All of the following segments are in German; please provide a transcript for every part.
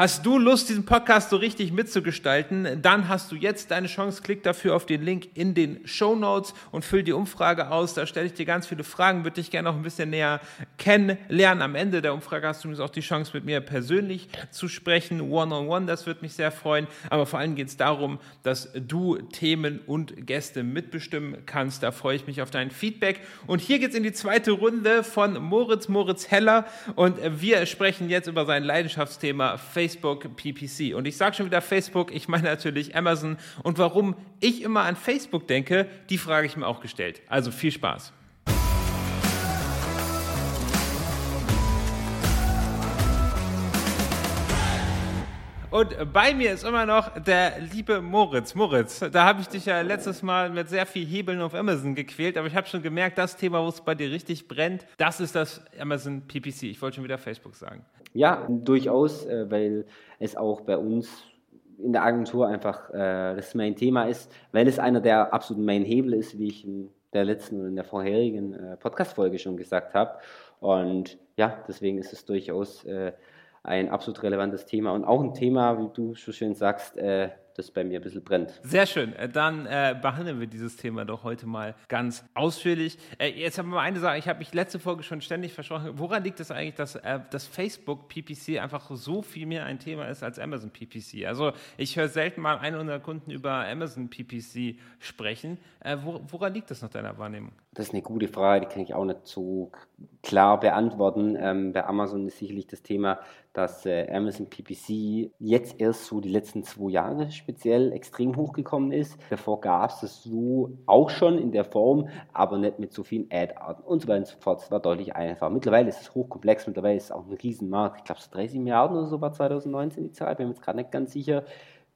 Hast du Lust, diesen Podcast so richtig mitzugestalten? Dann hast du jetzt deine Chance. Klick dafür auf den Link in den Show Notes und füll die Umfrage aus. Da stelle ich dir ganz viele Fragen, würde dich gerne noch ein bisschen näher kennenlernen. Am Ende der Umfrage hast du übrigens auch die Chance, mit mir persönlich zu sprechen, one-on-one. -on -one. Das würde mich sehr freuen. Aber vor allem geht es darum, dass du Themen und Gäste mitbestimmen kannst. Da freue ich mich auf dein Feedback. Und hier geht es in die zweite Runde von Moritz, Moritz Heller. Und wir sprechen jetzt über sein Leidenschaftsthema Facebook. Facebook PPC. Und ich sage schon wieder Facebook, ich meine natürlich Amazon. Und warum ich immer an Facebook denke, die Frage ich mir auch gestellt. Also viel Spaß. Und bei mir ist immer noch der liebe Moritz. Moritz, da habe ich dich ja letztes Mal mit sehr viel Hebeln auf Amazon gequält, aber ich habe schon gemerkt, das Thema, wo es bei dir richtig brennt, das ist das Amazon PPC. Ich wollte schon wieder Facebook sagen. Ja, durchaus, äh, weil es auch bei uns in der Agentur einfach äh, das Main-Thema ist, weil es einer der absoluten Main-Hebel ist, wie ich in der letzten und in der vorherigen äh, Podcast-Folge schon gesagt habe. Und ja, deswegen ist es durchaus ein absolut relevantes Thema und auch ein Thema, wie du so schön sagst, das bei mir ein bisschen brennt. Sehr schön. Äh, dann äh, behandeln wir dieses Thema doch heute mal ganz ausführlich. Äh, jetzt haben wir mal eine Sache. Ich habe mich letzte Folge schon ständig versprochen. Woran liegt es eigentlich, dass äh, das Facebook PPC einfach so viel mehr ein Thema ist als Amazon PPC? Also ich höre selten mal einen unserer Kunden über Amazon PPC sprechen. Äh, wo, woran liegt das nach deiner Wahrnehmung? Das ist eine gute Frage, die kann ich auch nicht so klar beantworten. Ähm, bei Amazon ist sicherlich das Thema, dass äh, Amazon PPC jetzt erst so die letzten zwei Jahre speziell extrem hochgekommen ist. Davor gab es das so auch schon in der Form, aber nicht mit so vielen Ad-Arten und so weiter und so fort. Es war deutlich einfacher. Mittlerweile ist es hochkomplex, mittlerweile ist es auch ein Riesenmarkt. Ich glaube, es 30 Milliarden oder so war 2019 die Zahl, bin mir jetzt gerade nicht ganz sicher.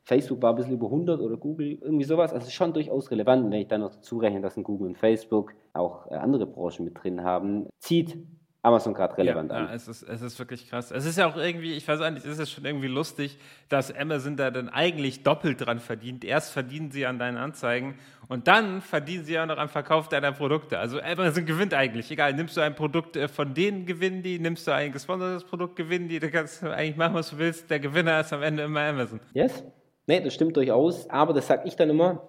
Facebook war ein bisschen über 100 oder Google, irgendwie sowas. Also schon durchaus relevant, wenn ich dann noch dazu rechne, dass in Google und Facebook auch äh, andere Branchen mit drin haben, zieht Amazon gerade relevant ja, an. Ja, es ist, es ist wirklich krass. Es ist ja auch irgendwie, ich weiß auch nicht, es ist schon irgendwie lustig, dass Amazon da dann eigentlich doppelt dran verdient. Erst verdienen sie an deinen Anzeigen und dann verdienen sie ja noch am Verkauf deiner Produkte. Also Amazon gewinnt eigentlich. Egal, nimmst du ein Produkt äh, von denen, gewinnen die, nimmst du ein gesponsertes Produkt, gewinnen die. Du kannst eigentlich machen, was du willst. Der Gewinner ist am Ende immer Amazon. Yes. Nee, das stimmt durchaus. Aber das sage ich dann immer,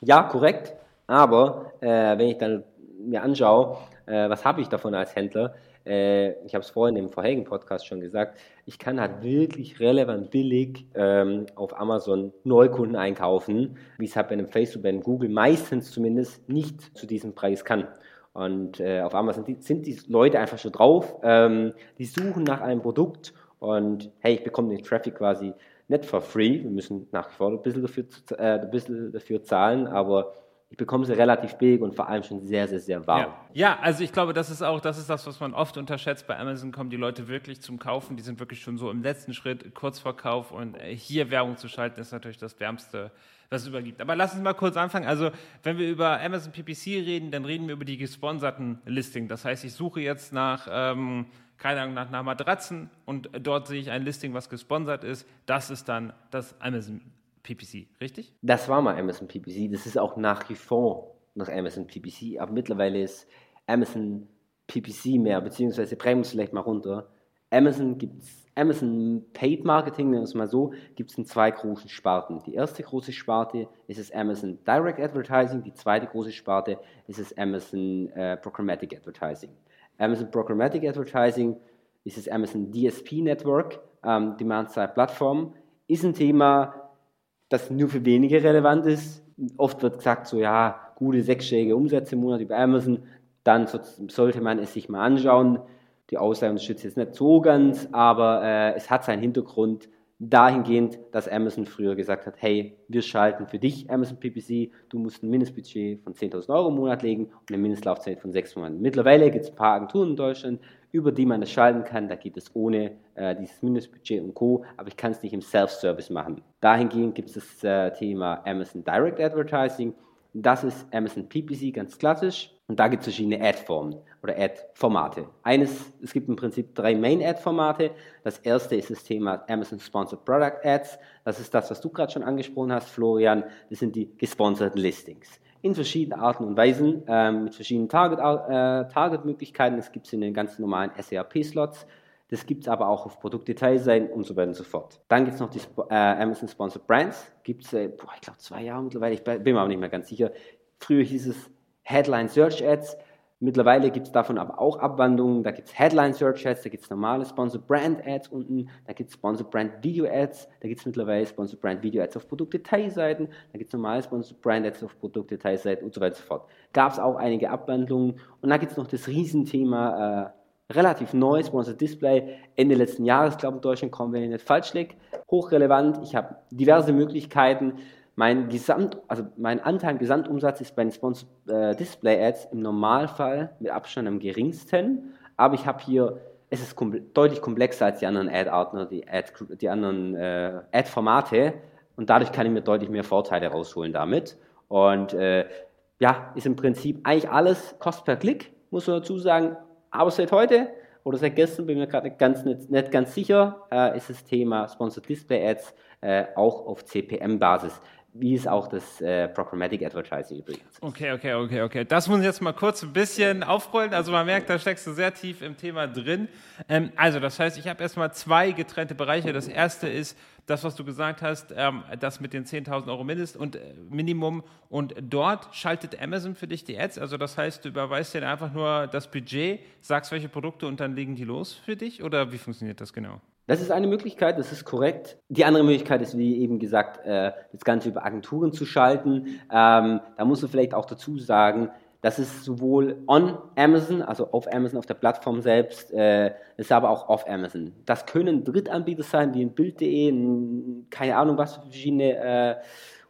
ja, korrekt. Aber äh, wenn ich dann mir anschaue, äh, was habe ich davon als Händler, äh, ich habe es vorhin im vorherigen Podcast schon gesagt, ich kann halt wirklich relevant billig ähm, auf Amazon Neukunden einkaufen, wie es halt bei einem Facebook, bei einem Google meistens zumindest nicht zu diesem Preis kann. Und äh, auf Amazon sind die Leute einfach schon drauf, ähm, die suchen nach einem Produkt und hey, ich bekomme den Traffic quasi nicht for free, wir müssen nach wie vor ein bisschen dafür, äh, ein bisschen dafür zahlen, aber ich bekomme sie relativ billig und vor allem schon sehr, sehr, sehr warm. Ja. ja. also ich glaube, das ist auch, das ist das, was man oft unterschätzt. Bei Amazon kommen die Leute wirklich zum Kaufen, die sind wirklich schon so im letzten Schritt, kurz vor Kauf und äh, hier Werbung zu schalten, ist natürlich das Wärmste, was es übergibt. Aber lass uns mal kurz anfangen. Also, wenn wir über Amazon PPC reden, dann reden wir über die gesponserten Listing. Das heißt, ich suche jetzt nach, ähm, keine Ahnung, nach, nach Matratzen und dort sehe ich ein Listing, was gesponsert ist. Das ist dann das Amazon PPC, richtig? Das war mal Amazon PPC. Das ist auch nach wie vor noch Amazon PPC. Aber mittlerweile ist Amazon PPC mehr, beziehungsweise es vielleicht mal runter. Amazon gibt Amazon Paid Marketing, nennen wir es mal so, gibt es in zwei großen Sparten. Die erste große Sparte ist das Amazon Direct Advertising, die zweite große Sparte ist das Amazon äh, Programmatic Advertising. Amazon Programmatic Advertising ist das Amazon DSP Network, ähm, Demand Side Plattform, ist ein Thema, das nur für wenige relevant ist. Oft wird gesagt, so ja, gute sechsstellige Umsätze im Monat über Amazon, dann sollte man es sich mal anschauen. Die Aussage schützt jetzt nicht so ganz, aber äh, es hat seinen Hintergrund dahingehend, dass Amazon früher gesagt hat, hey, wir schalten für dich Amazon PPC, du musst ein Mindestbudget von 10.000 Euro im Monat legen und eine Mindestlaufzeit von sechs Monaten. Mittlerweile gibt es ein paar Agenturen in Deutschland, über die man das schalten kann. Da geht es ohne äh, dieses Mindestbudget und Co. Aber ich kann es nicht im Self-Service machen. Dahingehend gibt es das äh, Thema Amazon Direct Advertising. Das ist Amazon PPC ganz klassisch. Und da gibt es verschiedene Ad-Formen oder Ad-Formate. Eines, es gibt im Prinzip drei Main-Ad-Formate. Das erste ist das Thema Amazon Sponsored Product Ads. Das ist das, was du gerade schon angesprochen hast, Florian. Das sind die gesponserten Listings in verschiedenen Arten und Weisen, ähm, mit verschiedenen Target, äh, Target-Möglichkeiten. Das gibt es in den ganz normalen SERP-Slots. Das gibt es aber auch auf Produktdetailseiten und so weiter und so fort. Dann gibt es noch die äh, Amazon Sponsored Brands. Gibt es, äh, ich glaube, zwei Jahre mittlerweile. Ich bin mir auch nicht mehr ganz sicher. Früher hieß es Headline Search Ads. Mittlerweile gibt es davon aber auch Abwandlungen. Da gibt es Headline Search Ads, da gibt es normale Sponsored Brand Ads unten, da gibt es Sponsored Brand Video Ads, da gibt es mittlerweile Sponsored Brand Video Ads auf Produktdetailseiten, da gibt es normale Sponsored Brand Ads auf Produktdetailseiten und so weiter und so fort. Gab es auch einige Abwandlungen und da gibt es noch das Riesenthema äh, relativ neu, Sponsored Display, Ende letzten Jahres, glaube ich, in Deutschland kommen, wenn ich nicht falsch liege. Hochrelevant, ich habe diverse Möglichkeiten, mein, Gesamt, also mein Anteil im Gesamtumsatz ist bei den Sponsored äh, Display Ads im Normalfall mit Abstand am geringsten, aber ich habe hier, es ist kom deutlich komplexer als die anderen Ad-Arten die, Ad, die anderen äh, Ad-Formate und dadurch kann ich mir deutlich mehr Vorteile rausholen damit. Und äh, ja, ist im Prinzip eigentlich alles Kost per Klick, muss man dazu sagen, aber seit heute oder seit gestern, bin ich mir gerade ganz, nicht, nicht ganz sicher, äh, ist das Thema Sponsored Display Ads äh, auch auf CPM-Basis wie ist auch das äh, Programmatic Advertising übrigens. Okay, okay, okay, okay. Das muss ich jetzt mal kurz ein bisschen aufrollen. Also man merkt, da steckst du sehr tief im Thema drin. Ähm, also das heißt, ich habe erstmal zwei getrennte Bereiche. Das erste ist das, was du gesagt hast, ähm, das mit den 10.000 Euro Mindest und äh, Minimum. Und dort schaltet Amazon für dich die Ads. Also das heißt, du überweist dir einfach nur das Budget, sagst welche Produkte und dann legen die los für dich? Oder wie funktioniert das genau? Das ist eine Möglichkeit, das ist korrekt. Die andere Möglichkeit ist, wie eben gesagt, äh, das Ganze über Agenturen zu schalten. Ähm, da muss man vielleicht auch dazu sagen, das ist sowohl on Amazon, also auf Amazon, auf der Plattform selbst, äh, ist aber auch off Amazon. Das können Drittanbieter sein, wie in Bild.de, keine Ahnung was für verschiedene äh,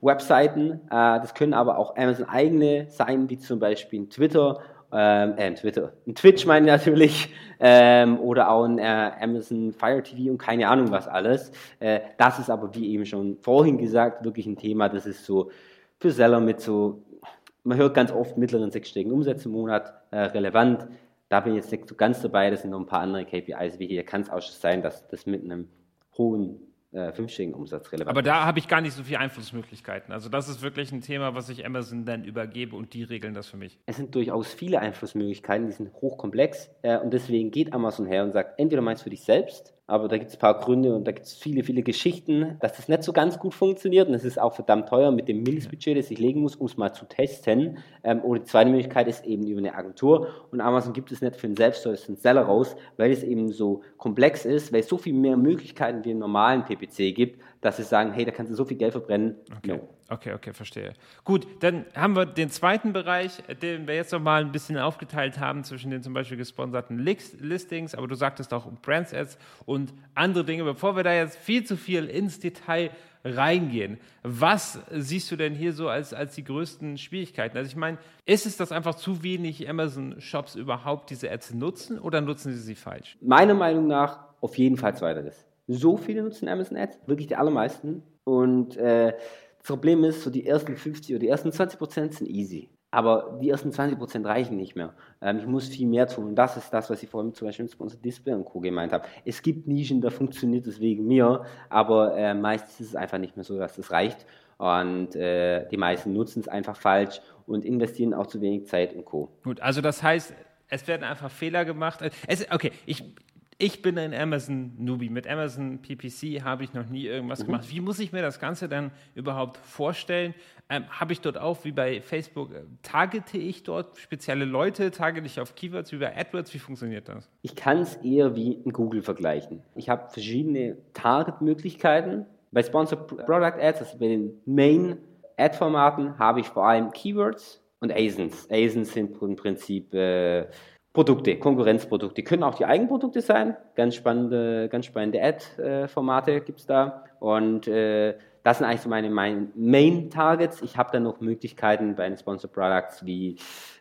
Webseiten. das können aber auch Amazon eigene sein, wie zum Beispiel in Twitter ähm, äh, Twitter, ein Twitch meine ich natürlich, ähm, oder auch ein äh, Amazon Fire TV und keine Ahnung was alles. Äh, das ist aber, wie eben schon vorhin gesagt, wirklich ein Thema, das ist so für Seller mit so, man hört ganz oft mittleren sechsstelligen Umsätze im Monat äh, relevant. Da bin ich jetzt nicht so ganz dabei, das sind noch ein paar andere KPIs wie hier. Kann es auch schon sein, dass das mit einem hohen äh, fünfstelligen Umsatz relevant. Aber da habe ich gar nicht so viele Einflussmöglichkeiten. Also das ist wirklich ein Thema, was ich Amazon dann übergebe und die regeln das für mich. Es sind durchaus viele Einflussmöglichkeiten, die sind hochkomplex äh, und deswegen geht Amazon her und sagt, entweder meinst du für dich selbst aber da gibt es ein paar Gründe und da gibt es viele, viele Geschichten, dass das nicht so ganz gut funktioniert und es ist auch verdammt teuer mit dem Mindestbudget, das ich legen muss, um es mal zu testen. Ähm, oder die zweite Möglichkeit ist eben über eine Agentur und Amazon gibt es nicht für einen Selbst- oder einen Seller raus, weil es eben so komplex ist, weil es so viel mehr Möglichkeiten wie im normalen PPC gibt, dass sie sagen, hey, da kannst du so viel Geld verbrennen. Okay. No. Okay, okay, verstehe. Gut, dann haben wir den zweiten Bereich, den wir jetzt nochmal ein bisschen aufgeteilt haben zwischen den zum Beispiel gesponserten Listings, aber du sagtest auch Brands Ads und andere Dinge. Bevor wir da jetzt viel zu viel ins Detail reingehen, was siehst du denn hier so als, als die größten Schwierigkeiten? Also ich meine, ist es das einfach zu wenig Amazon-Shops überhaupt diese Ads nutzen oder nutzen sie sie falsch? Meiner Meinung nach auf jeden Fall zweiteres. So viele nutzen Amazon Ads, wirklich die allermeisten. Und äh, das Problem ist, so die ersten 50 oder die ersten 20 Prozent sind easy. Aber die ersten 20 Prozent reichen nicht mehr. Ähm, ich muss viel mehr tun. Und das ist das, was ich vorhin zum Beispiel mit Sponsor Display und Co. gemeint habe. Es gibt Nischen, da funktioniert es wegen mir, aber äh, meistens ist es einfach nicht mehr so, dass das reicht. Und äh, die meisten nutzen es einfach falsch und investieren auch zu wenig Zeit und Co. Gut, also das heißt, es werden einfach Fehler gemacht. Es, okay, ich, ich bin ein Amazon-Newbie. Mit Amazon PPC habe ich noch nie irgendwas mhm. gemacht. Wie muss ich mir das Ganze dann überhaupt vorstellen? Ähm, habe ich dort auch, wie bei Facebook, äh, targete ich dort spezielle Leute? Targete ich auf Keywords wie bei AdWords? Wie funktioniert das? Ich kann es eher wie in Google vergleichen. Ich habe verschiedene Target-Möglichkeiten. Bei Sponsored Product Ads, also bei den Main Ad-Formaten, habe ich vor allem Keywords und ASINs. ASINs sind im Prinzip äh, Produkte, Konkurrenzprodukte, können auch die Eigenprodukte sein. Ganz spannende, ganz spannende Ad-Formate gibt es da. Und äh, das sind eigentlich so meine, meine Main-Targets. Ich habe dann noch Möglichkeiten bei den Sponsor Products wie,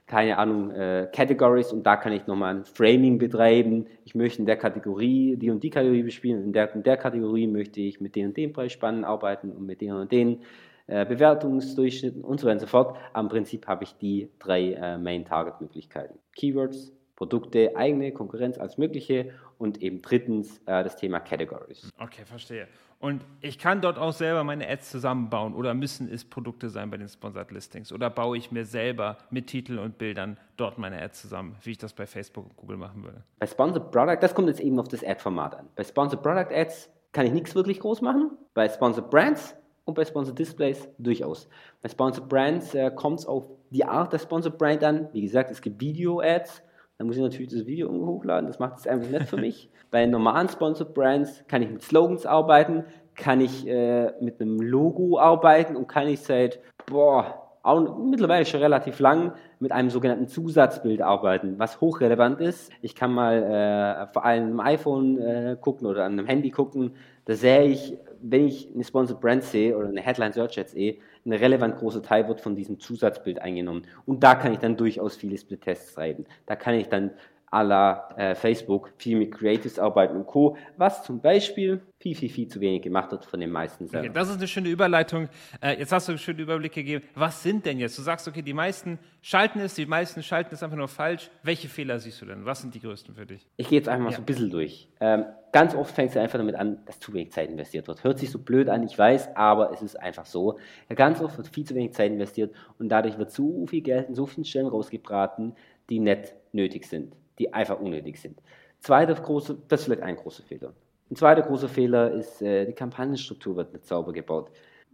keine Ahnung, äh, Categories und da kann ich nochmal ein Framing betreiben. Ich möchte in der Kategorie die und die Kategorie bespielen. In der, in der Kategorie möchte ich mit den und den Preisspannen arbeiten und mit den und den äh, Bewertungsdurchschnitten und so weiter und so fort. Am Prinzip habe ich die drei äh, Main-Target-Möglichkeiten. Keywords, Produkte, eigene Konkurrenz als mögliche und eben drittens äh, das Thema Categories. Okay, verstehe. Und ich kann dort auch selber meine Ads zusammenbauen oder müssen es Produkte sein bei den Sponsored Listings oder baue ich mir selber mit Titeln und Bildern dort meine Ads zusammen, wie ich das bei Facebook und Google machen würde. Bei Sponsored Product, das kommt jetzt eben auf das Ad-Format an. Bei Sponsored Product Ads kann ich nichts wirklich groß machen. Bei Sponsored Brands und bei Sponsored Displays durchaus. Bei Sponsored Brands äh, kommt es auf die Art der Sponsored Brand an. Wie gesagt, es gibt Video-Ads, dann muss ich natürlich das Video irgendwo hochladen. Das macht es einfach nicht für mich. Bei normalen Sponsored Brands kann ich mit Slogans arbeiten, kann ich äh, mit einem Logo arbeiten und kann ich seit, boah, auch mittlerweile schon relativ lang mit einem sogenannten Zusatzbild arbeiten, was hochrelevant ist. Ich kann mal äh, vor allem am iPhone äh, gucken oder an einem Handy gucken. Da sehe ich, wenn ich eine Sponsored Brand sehe oder eine Headline Search jetzt sehe, ein relevant großer Teil wird von diesem Zusatzbild eingenommen. Und da kann ich dann durchaus viele Split-Tests schreiben. Da kann ich dann la äh, Facebook viel mit Creatives arbeiten und Co., was zum Beispiel viel, viel, viel zu wenig gemacht wird von den meisten selber. Okay, das ist eine schöne Überleitung. Äh, jetzt hast du einen schönen Überblick gegeben. Was sind denn jetzt? Du sagst, okay, die meisten schalten es, die meisten schalten es einfach nur falsch. Welche Fehler siehst du denn? Was sind die größten für dich? Ich gehe jetzt einfach mal ja. so ein bisschen durch. Ähm, ganz oft fängt es einfach damit an, dass zu wenig Zeit investiert wird. Hört sich so blöd an, ich weiß, aber es ist einfach so. Ja, ganz oft wird viel zu wenig Zeit investiert und dadurch wird so viel Geld in so vielen Stellen rausgebraten, die nicht nötig sind die einfach unnötig sind. Zweiter große, das ist vielleicht ein großer Fehler. Ein zweiter großer Fehler ist, äh, die Kampagnenstruktur wird nicht sauber gebaut.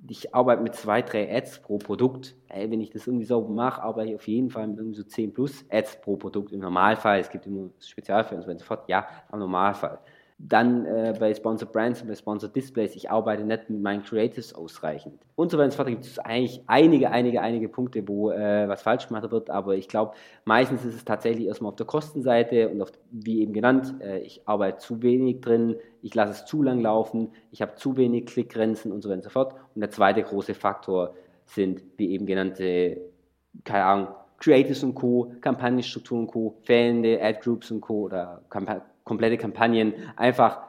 Ich arbeite mit zwei, drei Ads pro Produkt. Ey, wenn ich das irgendwie sauber mache, arbeite ich auf jeden Fall mit irgendwie so 10 plus Ads pro Produkt im Normalfall. Es gibt immer Spezialfälle und so weiter und so fort. Ja, im Normalfall. Dann äh, bei Sponsored Brands und bei Sponsored Displays, ich arbeite nicht mit meinen Creatives ausreichend. Und so weiter und so fort. Da gibt es eigentlich einige, einige, einige Punkte, wo äh, was falsch gemacht wird. Aber ich glaube, meistens ist es tatsächlich erstmal auf der Kostenseite und auf, wie eben genannt, äh, ich arbeite zu wenig drin, ich lasse es zu lang laufen, ich habe zu wenig Klickgrenzen und so weiter und so fort. Und der zweite große Faktor sind, wie eben genannte, keine Ahnung, Creatives und Co., Kampagnenstruktur und Co., fehlende Ad-Groups und Co. oder Kampagnen komplette Kampagnen. Einfach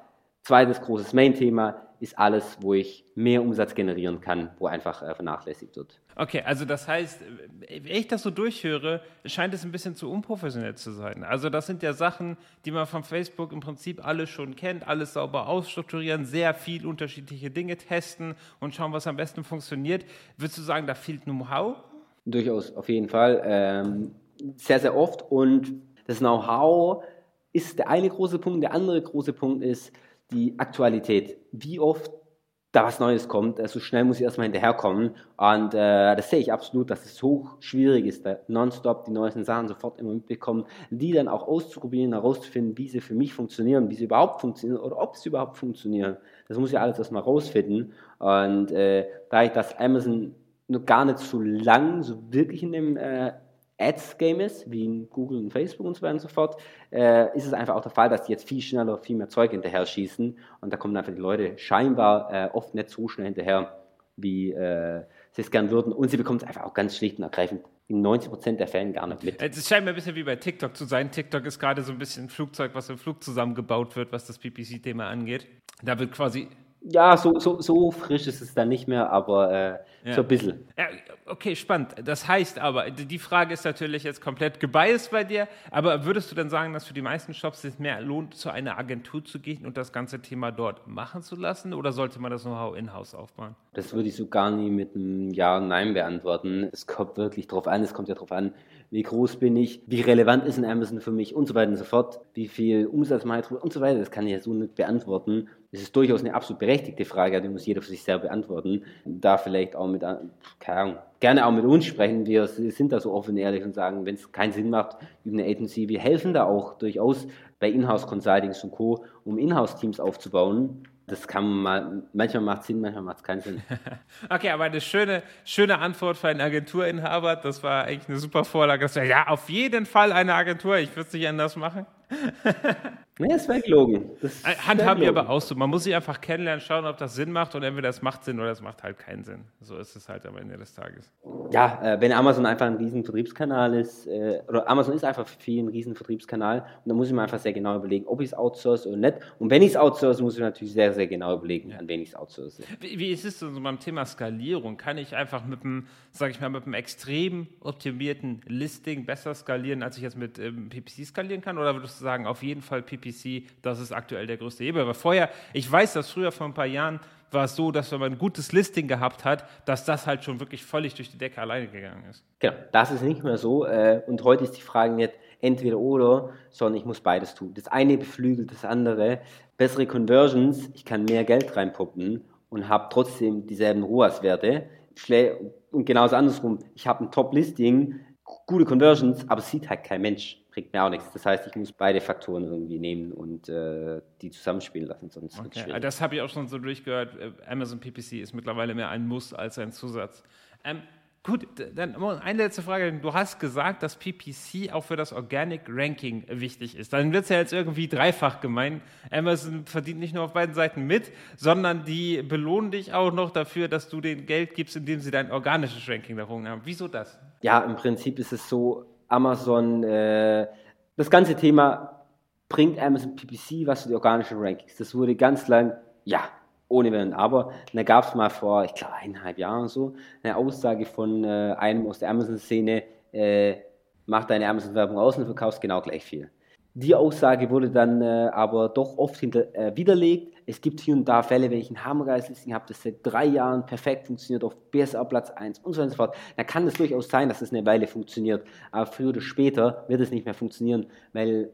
zweites großes Main-Thema ist alles, wo ich mehr Umsatz generieren kann, wo einfach äh, vernachlässigt wird. Okay, also das heißt, wenn ich das so durchhöre, scheint es ein bisschen zu unprofessionell zu sein. Also das sind ja Sachen, die man von Facebook im Prinzip alles schon kennt, alles sauber ausstrukturieren, sehr viel unterschiedliche Dinge testen und schauen, was am besten funktioniert. Würdest du sagen, da fehlt Know-how? Durchaus, auf jeden Fall. Ähm, sehr, sehr oft und das Know-how ist der eine große Punkt. Der andere große Punkt ist die Aktualität. Wie oft da was Neues kommt, so schnell muss ich erstmal hinterherkommen. Und äh, das sehe ich absolut, dass es so schwierig ist, da nonstop die neuesten Sachen sofort immer mitbekommen, die dann auch auszuprobieren, herauszufinden, wie sie für mich funktionieren, wie sie überhaupt funktionieren oder ob sie überhaupt funktionieren. Das muss ich alles erstmal rausfinden. Und äh, da ich das Amazon nur gar nicht so lang so wirklich in dem äh, Ads-Game ist, wie in Google und Facebook und so weiter und so fort, äh, ist es einfach auch der Fall, dass die jetzt viel schneller, viel mehr Zeug hinterher schießen und da kommen einfach die Leute scheinbar äh, oft nicht so schnell hinterher, wie äh, sie es gern würden und sie bekommen es einfach auch ganz schlicht und ergreifend in 90% der Fällen gar nicht mit. Es scheint mir ein bisschen wie bei TikTok zu sein. TikTok ist gerade so ein bisschen ein Flugzeug, was im Flug zusammengebaut wird, was das PPC-Thema angeht. Da wird quasi ja, so, so, so frisch ist es dann nicht mehr, aber äh, ja. so ein bisschen. Ja, okay, spannend. Das heißt aber, die Frage ist natürlich jetzt komplett gebiased bei dir, aber würdest du denn sagen, dass für die meisten Shops es mehr lohnt, zu einer Agentur zu gehen und das ganze Thema dort machen zu lassen oder sollte man das Know-how in-house aufbauen? Das würde ich so gar nie mit einem Ja und Nein beantworten. Es kommt wirklich drauf an, es kommt ja drauf an, wie groß bin ich, wie relevant ist ein Amazon für mich und so weiter und so fort, wie viel Umsatz mache ich und so weiter. Das kann ich ja so nicht beantworten. Das ist durchaus eine absolut berechtigte Frage, die muss jeder für sich selber beantworten. Da vielleicht auch mit, keine Ahnung, gerne auch mit uns sprechen. Wir sind da so offen und ehrlich und sagen, wenn es keinen Sinn macht, über eine Agency, wir helfen da auch durchaus bei Inhouse Consultings und Co., um Inhouse-Teams aufzubauen das kann man manchmal macht es Sinn, manchmal macht es keinen Sinn. okay, aber eine schöne, schöne Antwort für einen Agenturinhaber. Das war eigentlich eine super Vorlage. ja, auf jeden Fall eine Agentur. Ich würde es nicht anders machen. Nee, es wäre gelogen. Das Handhaben wir aber auch so. Man muss sich einfach kennenlernen, schauen, ob das Sinn macht und entweder es macht Sinn oder es macht halt keinen Sinn. So ist es halt am Ende des Tages. Ja, äh, wenn Amazon einfach ein riesen Vertriebskanal ist, äh, oder Amazon ist einfach für viele ein riesen Vertriebskanal und da muss ich mir einfach sehr genau überlegen, ob ich es outsource oder nicht. Und wenn ich es outsource, muss ich natürlich sehr, sehr genau überlegen, ja. an wen ich es outsource. Wie, wie ist es so beim Thema Skalierung? Kann ich einfach mit einem, sag ich mal, mit einem extrem optimierten Listing besser skalieren, als ich jetzt mit ähm, PPC skalieren kann? Oder würdest du sagen, auf jeden Fall PPC, das ist aktuell der größte Hebel. Aber vorher, ich weiß, dass früher vor ein paar Jahren war es so, dass wenn man ein gutes Listing gehabt hat, dass das halt schon wirklich völlig durch die Decke alleine gegangen ist. Genau, das ist nicht mehr so. Äh, und heute ist die Frage nicht entweder oder, sondern ich muss beides tun. Das eine beflügelt das andere. Bessere Conversions, ich kann mehr Geld reinpuppen und habe trotzdem dieselben ROAS-Werte. Und genauso andersrum, ich habe ein Top-Listing, gute Conversions, aber es sieht halt kein Mensch bringt mir auch nichts. Das heißt, ich muss beide Faktoren irgendwie nehmen und äh, die zusammenspielen lassen, sonst okay. Das habe ich auch schon so durchgehört. Äh, Amazon PPC ist mittlerweile mehr ein Muss als ein Zusatz. Ähm, gut, dann eine letzte Frage. Du hast gesagt, dass PPC auch für das Organic Ranking wichtig ist. Dann wird es ja jetzt irgendwie dreifach gemein. Amazon verdient nicht nur auf beiden Seiten mit, sondern die belohnen dich auch noch dafür, dass du denen Geld gibst, indem sie dein organisches Ranking darum haben. Wieso das? Ja, im Prinzip ist es so, Amazon, äh, das ganze Thema bringt Amazon PPC was für die organischen Rankings. Das wurde ganz lang, ja, ohne Wenn und Aber. Und da gab es mal vor, ich glaube, eineinhalb Jahren so, eine Aussage von äh, einem aus der Amazon-Szene, äh, mach deine Amazon-Werbung aus und verkaufst genau gleich viel. Die Aussage wurde dann äh, aber doch oft hinter, äh, widerlegt. Es gibt hier und da Fälle, wenn ich ein Hammergeist-Listing habe, das seit drei Jahren perfekt funktioniert, auf BSA Platz 1 und so weiter und so fort. Da kann es durchaus sein, dass es eine Weile funktioniert. Aber früher oder später wird es nicht mehr funktionieren, weil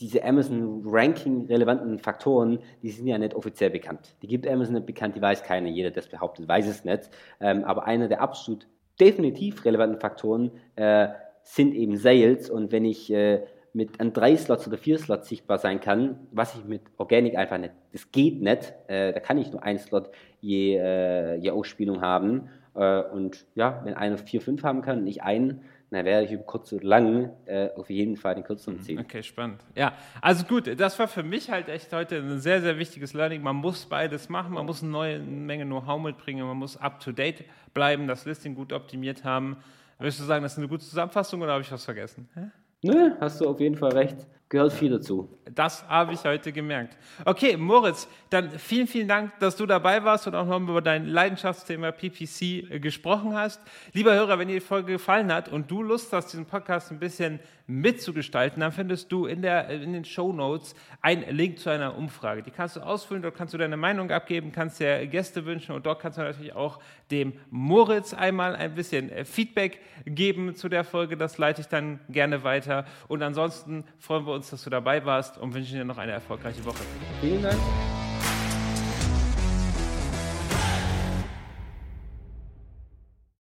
diese Amazon-Ranking-relevanten Faktoren, die sind ja nicht offiziell bekannt. Die gibt Amazon nicht bekannt, die weiß keiner. Jeder, der das behauptet, weiß es nicht. Ähm, aber einer der absolut definitiv relevanten Faktoren äh, sind eben Sales. Und wenn ich äh, mit an drei Slots oder vier Slots sichtbar sein kann, was ich mit Organic einfach nicht, das geht nicht. Äh, da kann ich nur einen Slot je, äh, je Ausspielung haben. Äh, und ja, wenn einer vier, fünf haben kann und ich einen, dann werde ich über kurz oder lang äh, auf jeden Fall den kürzeren ziehen. Okay, spannend. Ja, also gut, das war für mich halt echt heute ein sehr, sehr wichtiges Learning. Man muss beides machen, man muss eine neue Menge Know-how mitbringen, man muss up-to-date bleiben, das Listing gut optimiert haben. Würdest du sagen, das ist eine gute Zusammenfassung oder habe ich was vergessen? Hä? Nö, hast du auf jeden Fall recht. Gehört viel dazu. Das habe ich heute gemerkt. Okay, Moritz, dann vielen, vielen Dank, dass du dabei warst und auch noch über dein Leidenschaftsthema PPC äh, gesprochen hast. Lieber Hörer, wenn dir die Folge gefallen hat und du Lust hast, diesen Podcast ein bisschen mitzugestalten, dann findest du in, der, in den Show Notes einen Link zu einer Umfrage. Die kannst du ausfüllen, dort kannst du deine Meinung abgeben, kannst dir Gäste wünschen und dort kannst du natürlich auch dem Moritz einmal ein bisschen äh, Feedback geben zu der Folge. Das leite ich dann gerne weiter. Und ansonsten freuen wir uns, dass du dabei warst und wünschen dir noch eine erfolgreiche Woche. Vielen Dank.